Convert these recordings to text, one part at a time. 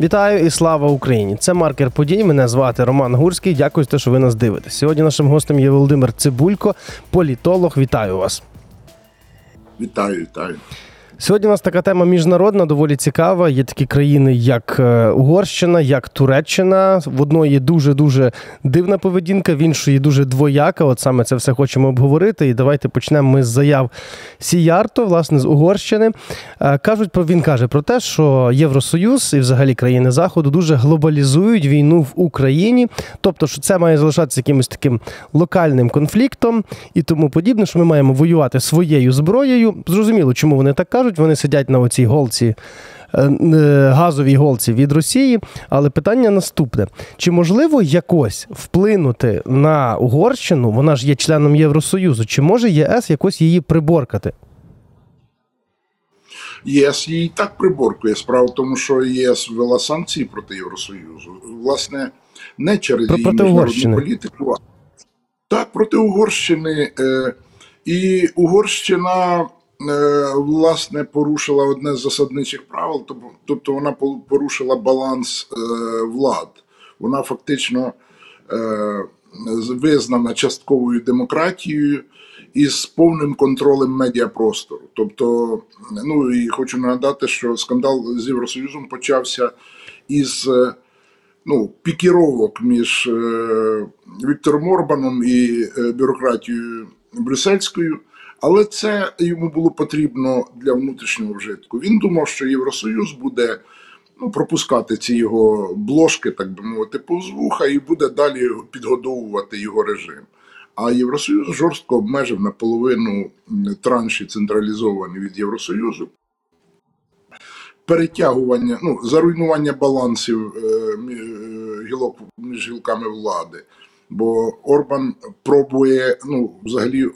Вітаю і слава Україні! Це маркер подій. Мене звати Роман Гурський. Дякую те, що ви нас дивитесь. Сьогодні нашим гостем є Володимир Цибулько, політолог. Вітаю вас. Вітаю, вітаю. Сьогодні у нас така тема міжнародна, доволі цікава. Є такі країни, як е, Угорщина, як Туреччина. В одної дуже дуже дивна поведінка, в іншої дуже двояка. От саме це все хочемо обговорити. І давайте почнемо ми з заяв Сіярто, власне, з Угорщини. Е, Кажуть про він каже про те, що Євросоюз і взагалі країни Заходу дуже глобалізують війну в Україні. Тобто, що це має залишатися якимось таким локальним конфліктом і тому подібне, що ми маємо воювати своєю зброєю. Зрозуміло, чому вони так кажуть. Вони сидять на оцій голці. е, е, Газовій голці від Росії, але питання наступне: чи можливо якось вплинути на Угорщину? Вона ж є членом Євросоюзу. Чи може ЄС якось її приборкати? ЄС її і так приборкує. Справа в тому, що ЄС ввела санкції проти Євросоюзу. Власне, не через Про- її міжнародну політику. Так, проти Угорщини. Е, і Угорщина, власне, порушила одне з засадничих правил, тобто вона порушила баланс е, влад. Вона фактично е, визнана частковою демократією із повним контролем медіапростору. Тобто, ну і хочу нагадати, що скандал з Євросоюзом почався із е, ну, пікіровок між е, Віктором Орбаном і е, бюрократією брюссельською. Але це йому було потрібно для внутрішнього вжитку. Він думав, що Євросоюз буде ну, пропускати ці його бложки, так би мовити, повз вуха, і буде далі підгодовувати його режим. А Євросоюз жорстко обмежив наполовину транші централізовані від Євросоюзу. Перетягування, ну, заруйнування балансів е, е, гілок між гілками влади. Бо Орбан пробує ну, взагалі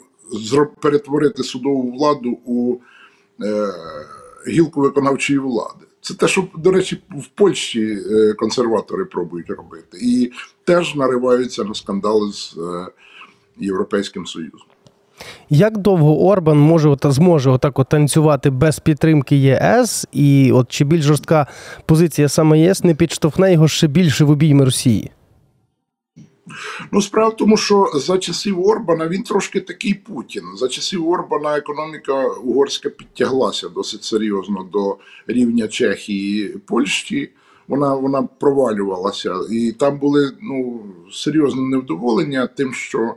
перетворити судову владу у е, гілку виконавчої влади. Це те, що, до речі, в Польщі е, консерватори пробують робити. І теж нариваються на скандали з е, Європейським Союзом. Як довго Орбан може ота зможе отак от танцювати без підтримки ЄС, і от чи більш жорстка позиція саме ЄС не підштовхне його ще більше в обійми Росії? Ну, справа в тому, що за часів Орбана він трошки такий Путін. За часів Орбана економіка угорська підтяглася досить серйозно до рівня Чехії і Польщі. Вона, вона провалювалася. І там були ну, серйозне невдоволення тим, що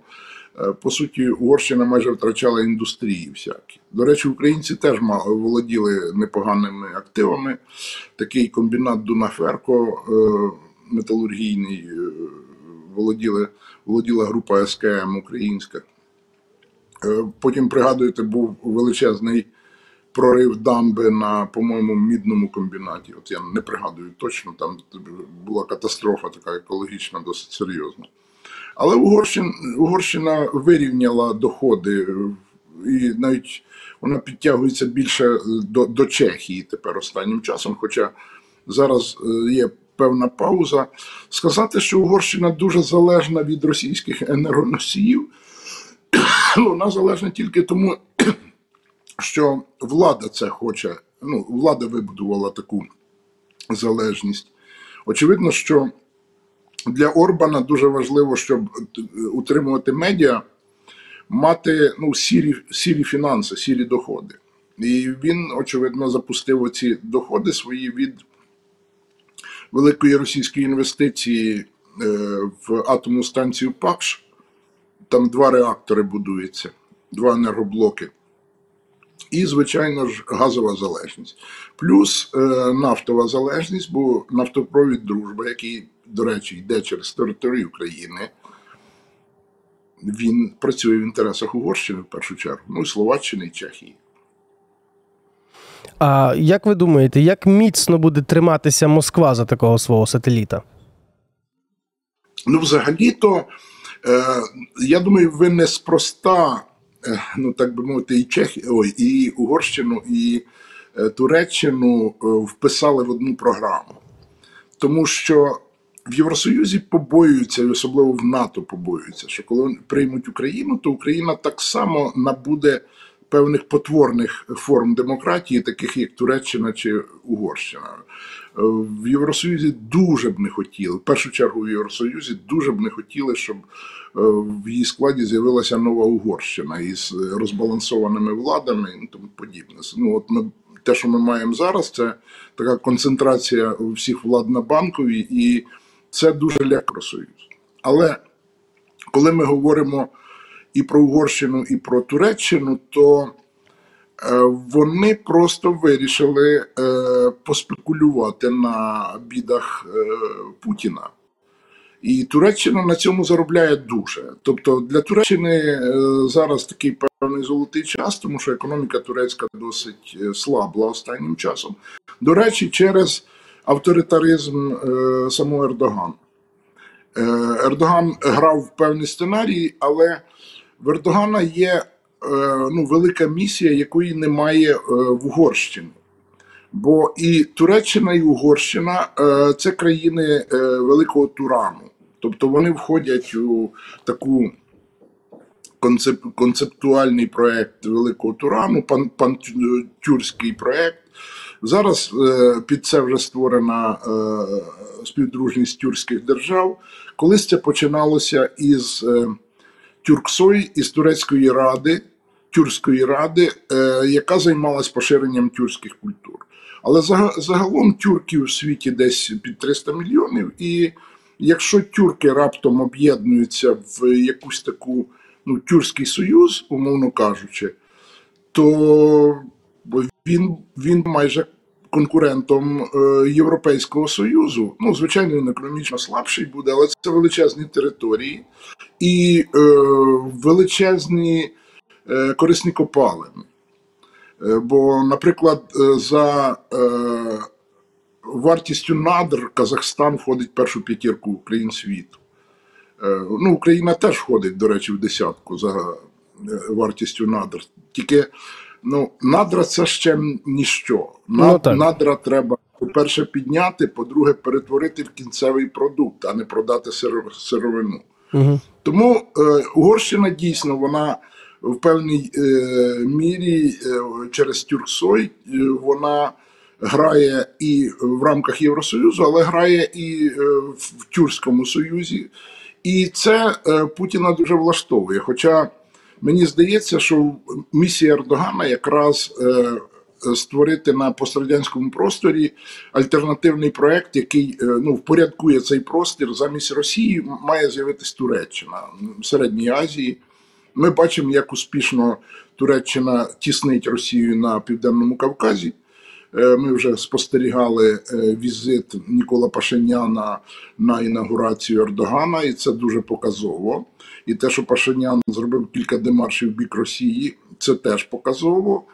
е, по суті Угорщина майже втрачала індустрії всякі. До речі, українці теж мали, володіли непоганими активами. Такий комбінат Дунаферко е, металургійний. Е, володіли, володіла група СКМ українська. Е, Потім, пригадуєте, був величезний прорив дамби на, по-моєму, мідному комбінаті. От я не пригадую точно, там була катастрофа така екологічна, досить серйозна. Але Угорщина, Угорщина вирівняла доходи, е, і навіть вона підтягується більше до, до Чехії тепер останнім часом. Хоча зараз е, є певна пауза. Сказати, що Угорщина дуже залежна від російських енергоносіїв, вона залежна тільки тому, що влада це хоче. Ну, влада вибудувала таку залежність. Очевидно, що для Орбана дуже важливо, щоб утримувати медіа, мати ну, сірі, сірі фінанси, сірі доходи. І він, очевидно, запустив оці доходи свої від великої російської інвестиції е, в атомну станцію ПАКШ. Там два реактори будуються, два енергоблоки. І, звичайно ж, газова залежність. Плюс е, нафтова залежність, бо нафтопровід Дружба, який, до речі, йде через територію України, він працює в інтересах Угорщини в першу чергу, ну і Словаччини і Чехії. А як ви думаєте, як міцно буде триматися Москва за такого свого сателіта? Ну, взагалі-то, е, я думаю, ви неспроста, е, ну так би мовити, і Чехі, ой, і Угорщину, і е, Туреччину е, вписали в одну програму. Тому що в Євросоюзі побоюються, і особливо в НАТО побоюються, що коли приймуть Україну, то Україна так само набуде певних потворних форм демократії, таких як Туреччина чи Угорщина. В Євросоюзі дуже б не хотіли, в першу чергу в Євросоюзі дуже б не хотіли, щоб е, в її складі з'явилася нова Угорщина із розбалансованими владами і тому подібне. Ну, от ми, те, що ми маємо зараз, це така концентрація всіх влад на банковій, і це дуже лякає Євросоюз. Але коли ми говоримо і про Угорщину, і про Туреччину, то е, вони просто вирішили е, поспекулювати на бідах е, Путіна. І Туреччина на цьому заробляє дуже. Тобто для Туреччини зараз такий певний золотий час, тому що економіка турецька досить слабла останнім часом. До речі, через авторитаризм самого Ердогана. Ердоган грав в певний сценарій, але в Ердогана є е, ну, велика місія, якої немає е, в Угорщині. Бо і Туреччина, і Угорщина е, це країни Великого Турану. Тобто вони входять у таку концеп, концептуальний проект Великого Турану, пан, пантюркський проект. Зараз під це вже створена співдружність тюркських держав. Колись це починалося із Тюрксой, із Турецької ради, Тюркської ради, е, яка займалась поширенням тюркських культур. Але загалом тюрків у світі десь під 300 мільйонів, і якщо тюрки раптом об'єднуються в якусь таку ну, тюркський союз, умовно кажучи, то він, він майже конкурентом е, Європейського Союзу. Ну, звичайно, він економічно слабший буде, але це величезні території і е, величезні е, корисні копалини. Бо, наприклад, за вартістю надр Казахстан входить в першу п'ятірку країн світу. Ну, Україна теж входить, до речі, в десятку за вартістю надр. Тільки ну, надра це ще ніщо. Ну, Над, так. надра треба, по-перше, підняти, по-друге, перетворити в кінцевий продукт, а не продати сиро- сировину. Угу. Тому е, Угорщина дійсно вона в певній е, мірі е, через Тюрксой е, вона грає і в рамках Євросоюзу, але грає і е, в Тюркському Союзі. І це е, Путіна дуже влаштовує. Хоча мені здається, що місія Ердогана якраз е, створити на пострадянському просторі альтернативний проект, який е, ну, впорядкує цей простір замість Росії, має з'явитись Туреччина в Середній Азії. Ми бачимо, як успішно Туреччина тіснить Росію на Південному Кавказі. Е, Ми вже спостерігали е, візит Нікола Пашиняна на інаугурацію Ердогана, і це дуже показово. І те, що Пашинян зробив кілька демаршів в бік Росії, це теж показово.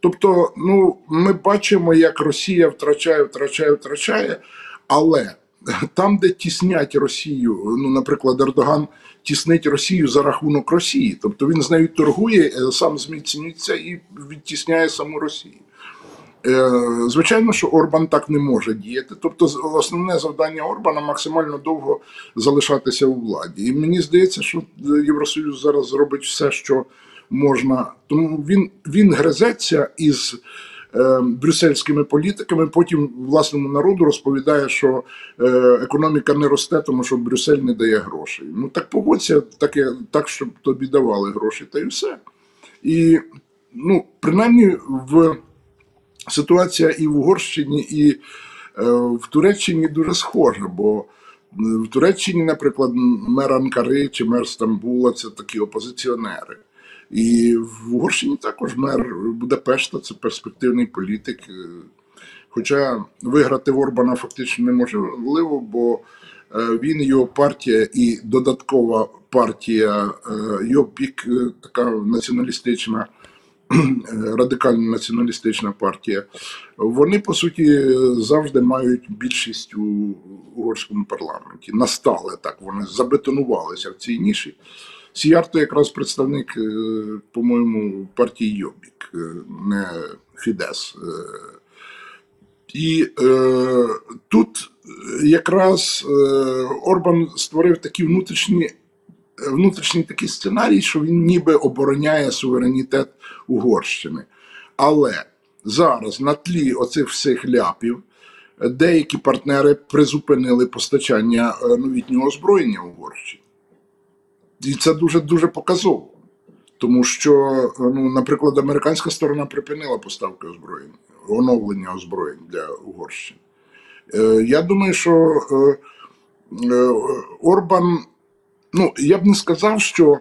Тобто, ну, ми бачимо, як Росія втрачає, втрачає, втрачає, але там, де тіснять Росію, ну, наприклад, Ердоган тіснить Росію за рахунок Росії, тобто він з нею торгує, е, сам зміцнюється і відтісняє саму Росію. Е, Звичайно, що Орбан так не може діяти. Тобто, основне завдання Орбана максимально довго залишатися у владі. І мені здається, що Євросоюз зараз зробить все, що можна. Тому він, він гризеться із е, брюссельськими політиками. Потім власному народу розповідає, що е, економіка не росте, тому що Брюссель не дає грошей. Ну так поводься так, так щоб тобі давали гроші, та й все. І ну, принаймні в ситуація і в Угорщині, і е, в Туреччині дуже схожа, бо в Туреччині, наприклад, мер Анкари чи мер Стамбула це такі опозиціонери. І в Угорщині також мер Будапешта це перспективний політик. Е, Хоча виграти в Орбана фактично неможливо, бо е, він, його партія і додаткова партія, його пік така націоналістична, радикально націоналістична партія. Вони по суті завжди мають більшість у угорському парламенті. Настали так, вони забетонувалися в цій ніші. Сіярто якраз представник, е, по-моєму, партії Йобік, е, не Фідес. Е, І е, тут якраз е, Орбан створив такі внутрішні внутрішній такий сценарій, що він ніби обороняє суверенітет Угорщини. Але зараз на тлі оцих всіх ляпів деякі партнери призупинили постачання е, новітнього озброєння Угорщині. І це дуже дуже показово. Тому що, ну, наприклад, американська сторона припинила поставки озброєння, оновлення озброєнь для Угорщини. Е, я думаю, що е, е, Орбан, ну я б не сказав, що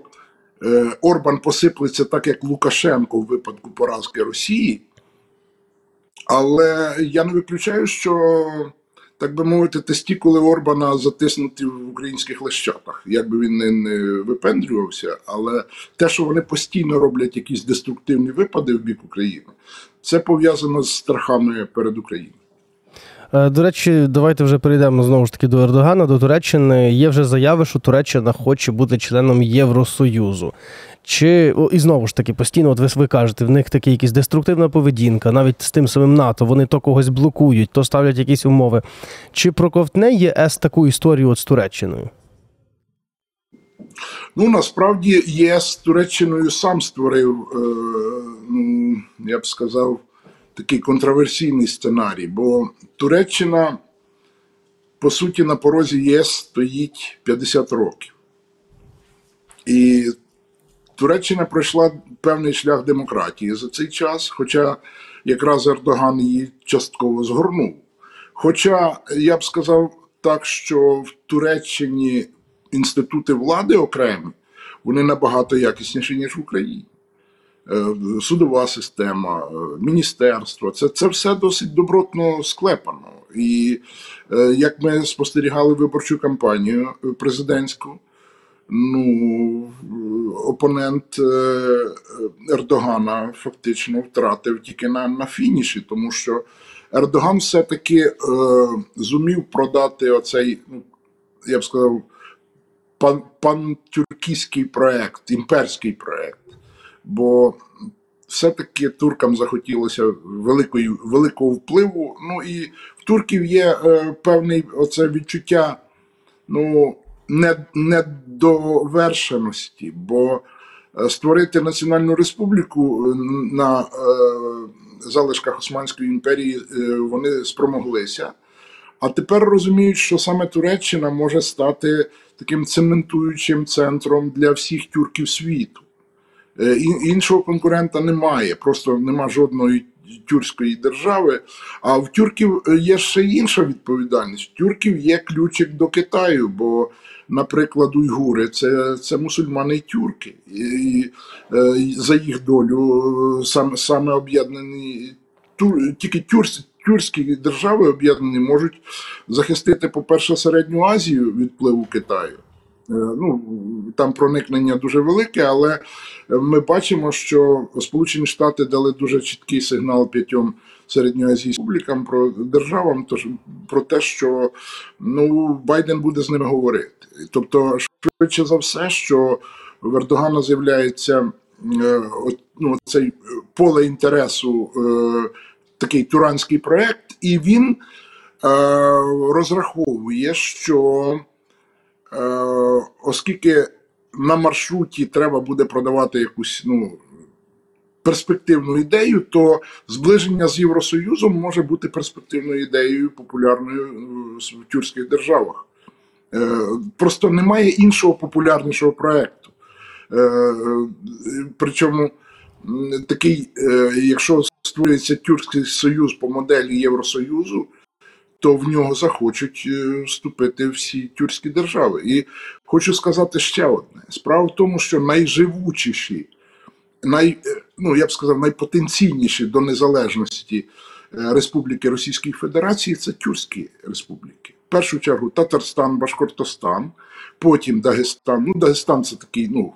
Орбан посиплеться так, як Лукашенко в випадку поразки Росії, але я не виключаю, що так би мовити, тестікули Орбана затиснуті в українських лещатах. Як би він не, не випендрювався, але те, що вони постійно роблять якісь деструктивні випади в бік України, це пов'язано з страхами перед Україною. Е, до речі, давайте вже перейдемо знову ж таки до Ердогана, до Туреччини. Є вже заяви, що Туреччина хоче бути членом Євросоюзу. Чи і знову ж таки постійно, от ви, ви кажете, в них така якась деструктивна поведінка, навіть з тим самим НАТО, вони то когось блокують, то ставлять якісь умови. Чи проковтне ЄС таку історію от з Туреччиною? Ну насправді ЄС Туреччиною сам створив, е, ну я б сказав, такий контроверсійний сценарій, бо Туреччина, по суті, на порозі ЄС стоїть 50 років. І Туреччина пройшла певний шлях демократії за цей час, хоча якраз Ердоган її частково згорнув. Хоча я б сказав так, що в Туреччині інститути влади окремі, вони набагато якісніші, ніж в Україні. Е, судова система, е, міністерство це це все досить добротно склепано. І е, як ми спостерігали виборчу кампанію президентську, ну опонент Ердогана фактично втратив тільки на на фініші, тому що Ердоган все-таки е, зумів продати оцей, ну я б сказав, пан пантюркійський проект, імперський проект бо все-таки туркам захотілося великої, великого впливу. Ну і в турків є е, певне оце відчуття ну, недовершеності, бо е, створити Національну Республіку е, на е, залишках Османської імперії е, вони спромоглися. А тепер розуміють, що саме Туреччина може стати таким цементуючим центром для всіх тюрків світу. Е, іншого конкурента немає, просто нема жодної тюркської держави. А в тюрків е, є ще інша відповідальність. Тюрків є ключик до Китаю, бо, наприклад, уйгури це це мусульмани тюрки, і, і е, за їх долю саме саме об'єднані тур, тільки тюркські. Тюркські держави об'єднані можуть захистити, по-перше, середню Азію від впливу Китаю. Ну там проникнення дуже велике, але ми бачимо, що Сполучені Штати дали дуже чіткий сигнал п'ятьом середньоазійським публікам про державам, тож про те, що ну Байден буде з ними говорити. Тобто, швидше за все, що в Ердогана з'являється е, ну, цей поле інтересу, е, такий туранський проект, і він е, розраховує, що оскільки на маршруті треба буде продавати якусь ну, перспективну ідею, то зближення з Євросоюзом може бути перспективною ідеєю популярною е, в тюркських державах. Е, просто немає іншого популярнішого проєкту. Е, причому такий, якщо створюється Тюркський Союз по моделі Євросоюзу то в нього захочуть е, вступити всі тюркські держави. І хочу сказати ще одне: справа в тому, що найживучіші, най, е, ну я б сказав, найпотенційніші до незалежності е, Республіки Російської Федерації це тюркські республіки. В першу чергу Татарстан, Башкортостан, потім Дагестан. Ну, Дагестан це такий, ну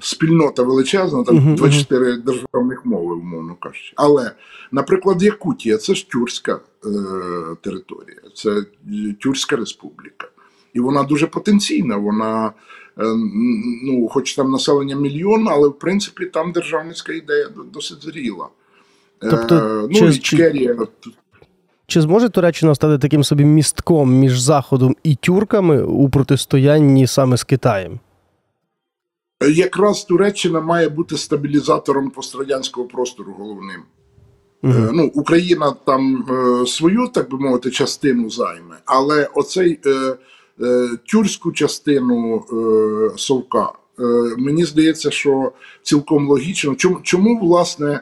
спільнота величезна, там 24 державних мови, умовно кажучи. Але, наприклад, Якутія це ж тюркська е, територія, це Тюркська республіка. І вона дуже потенційна. Вона, е, ну, хоч там населення мільйон, але в принципі там державницька ідея досить зріла. Е, тобто, е, ну, чи, Ічкерія. Чи зможе Туреччина стати таким собі містком між Заходом і тюрками у протистоянні саме з Китаєм? Якраз Туреччина має бути стабілізатором пострадянського простору головним. Е, Ну, Україна там е, свою, так би мовити, частину займе, але оцей е, е, тюркську частину е, совка, е, мені здається, що цілком логічно. Чому, чому власне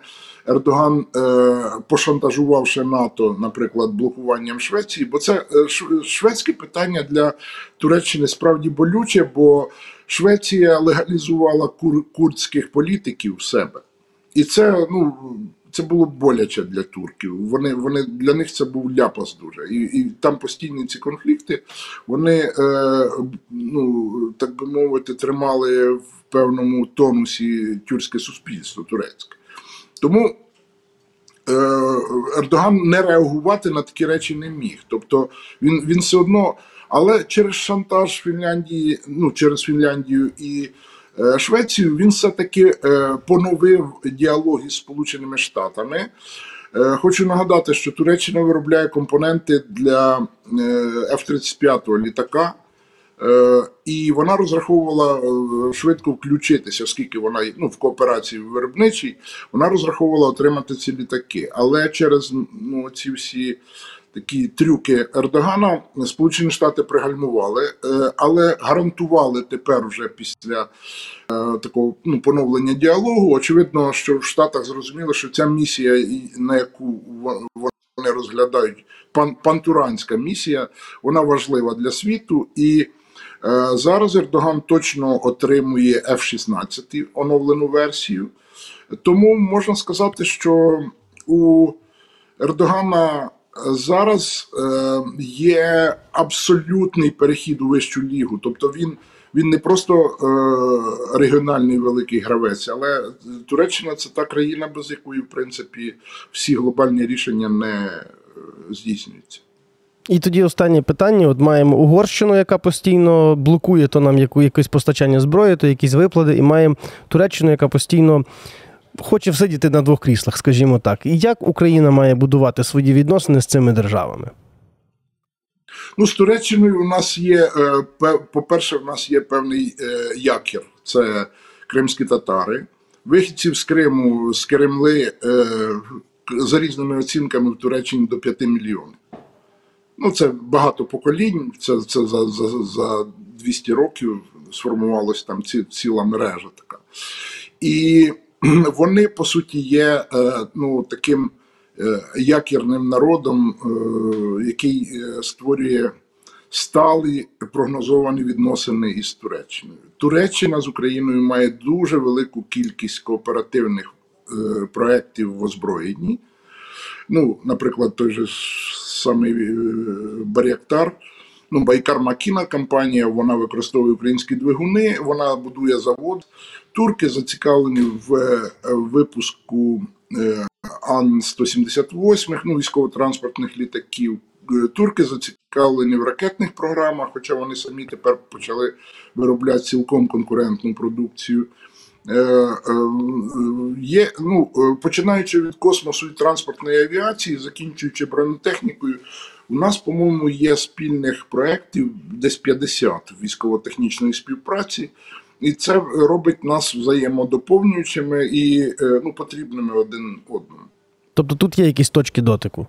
Ердоган е, пошантажувавши НАТО, наприклад, блокуванням Швеції? Бо це е, шведське питання для Туреччини справді болюче, бо Швеція легалізувала кур, курдських політиків в себе. І це ну це було боляче для турків. Вони вони для них це був ляпас дуже. І, і там постійні ці конфлікти. Вони е, ну так би мовити, тримали в певному тонусі тюркське суспільство турецьке. Тому е, Ердоган не реагувати на такі речі не міг. Тобто він, він все одно, але через шантаж Фінляндії, ну через Фінляндію і е, Швецію, він все-таки е, поновив діалог із Сполученими Штатами. Хочу нагадати, що Туреччина виробляє компоненти для е, F-35 літака. Е, І вона розраховувала е, швидко включитися, оскільки вона ну, в кооперації виробничій, вона розраховувала отримати ці літаки. Але через ну, ці всі такі трюки Ердогана Сполучені Штати пригальмували, е, але гарантували тепер, вже після такого ну, поновлення діалогу. Очевидно, що в Штатах зрозуміло, що ця місія, на яку во- вони розглядають пан, пантуранська місія, вона важлива для світу і. Е, Зараз Ердоган точно отримує F-16 оновлену версію. Тому можна сказати, що у Ердогана зараз е, є абсолютний перехід у вищу лігу. Тобто він, він не просто е, регіональний великий гравець, але Туреччина це та країна, без якої, в принципі, всі глобальні рішення не здійснюються. І тоді останнє питання: от маємо Угорщину, яка постійно блокує то нам яку, якесь постачання зброї, то якісь виплати, і маємо Туреччину, яка постійно хоче всидіти на двох кріслах, скажімо так. І як Україна має будувати свої відносини з цими державами? Ну, з Туреччиною у нас є, е, по-перше, у нас є певний е, якір. Це кримські татари. Вихідців з Криму, з Кремли, е, за різними оцінками в Туреччині до 5 мільйонів. Ну, це багато поколінь, це, це за, за, за 200 років сформувалась там ці, ціла мережа така. І вони, по суті, є е, ну, таким е, якірним народом, е, який створює сталі прогнозовані відносини із Туреччиною. Туреччина з Україною має дуже велику кількість кооперативних проєктів в озброєнні. Ну, наприклад, той же самий е, Баряктар. Ну, Байкар Макіна компанія, вона використовує українські двигуни, вона будує завод. Турки зацікавлені в е, випуску е, Ан-178, ну, військово-транспортних літаків. Турки зацікавлені в ракетних програмах, хоча вони самі тепер почали виробляти цілком конкурентну продукцію. Є, ну, е, починаючи від космосу і транспортної авіації, закінчуючи бронетехнікою, у нас, по-моєму, є спільних проєктів десь 50 військово-технічної співпраці, і це робить нас взаємодоповнюючими і е, ну, потрібними один одному. Тобто тут є якісь точки дотику.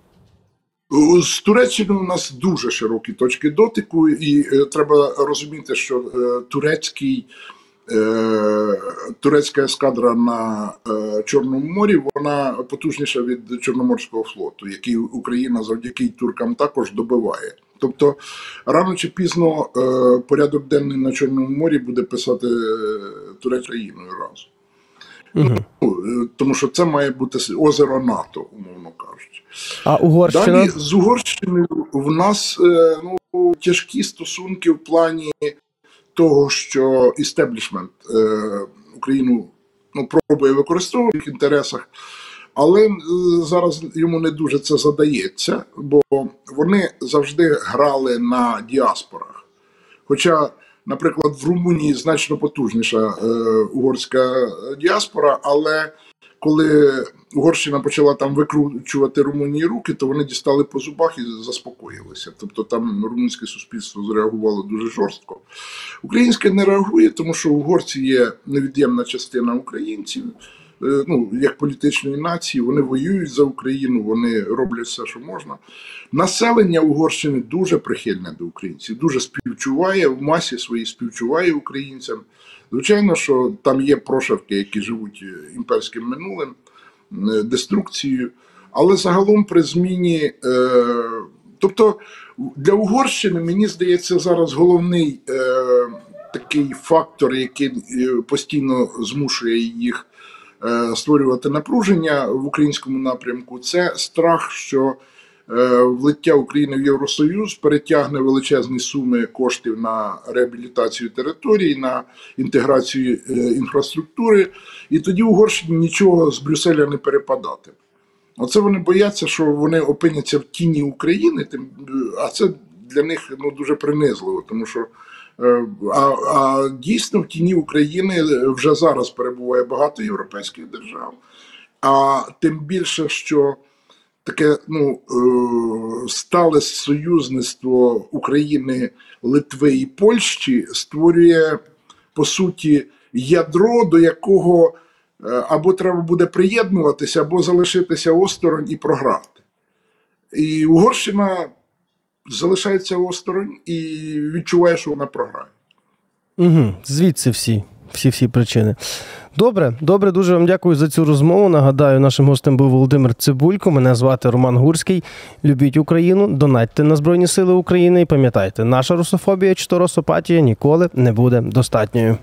З Туреччиною у нас дуже широкі точки дотику, і е, треба розуміти, що турецький, турецька ескадра на е, Чорному морі вона потужніша від Чорноморського флоту, який Україна завдяки туркам також добиває. Тобто рано чи пізно е, порядок денний на Чорному морі буде писати е, Турецькою країною разом. Угу. Ну, е, тому що це має бути озеро НАТО, умовно кажучи. А Угорщина? Далі з Угорщиною в нас е, ну, тяжкі стосунки в плані того, що істеблішмент Україну ну, пробує використовувати в інтересах, але зараз йому не дуже це задається, бо вони завжди грали на діаспорах. Хоча, наприклад, в Румунії значно потужніша е, угорська діаспора, але коли Угорщина почала там викручувати Румунії руки, то вони дістали по зубах і заспокоїлися. Тобто там румунське суспільство зреагувало дуже жорстко. Українське не реагує, тому що угорці є невід'ємна частина українців. Е, Ну, як політичної нації, вони воюють за Україну, вони роблять все, що можна. Населення Угорщини дуже прихильне до українців, дуже співчуває в масі своїй співчуває українцям. Звичайно, що там є прошарки, які живуть е, імперським минулим, деструкцією, але загалом при зміні. Е, тобто для Угорщини, мені здається, зараз головний е, такий фактор, який е, постійно змушує їх е, створювати напруження в українському напрямку, це страх, що е, влиття України в Євросоюз перетягне величезні суми коштів на реабілітацію територій, на інтеграцію е, інфраструктури, і тоді Угорщині нічого з Брюсселя не перепадати. Оце вони бояться, що вони опиняться в тіні України, тим, а це для них ну, дуже принизливо, тому що е, а, а дійсно в тіні України вже зараз перебуває багато європейських держав. А тим більше, що таке ну, е, стале союзництво України, Литви і Польщі створює по суті ядро, до якого е, або треба буде приєднуватися, або залишитися осторонь і програти. І Угорщина залишається осторонь і відчуває, що вона програє. Угу. Звідси всі, всі всі причини. Добре, добре, дуже вам дякую за цю розмову. Нагадаю, нашим гостем був Володимир Цибулько. Мене звати Роман Гурський. Любіть Україну, донатьте на Збройні Сили України і пам'ятайте, наша русофобія чи то росопатія ніколи не буде достатньою.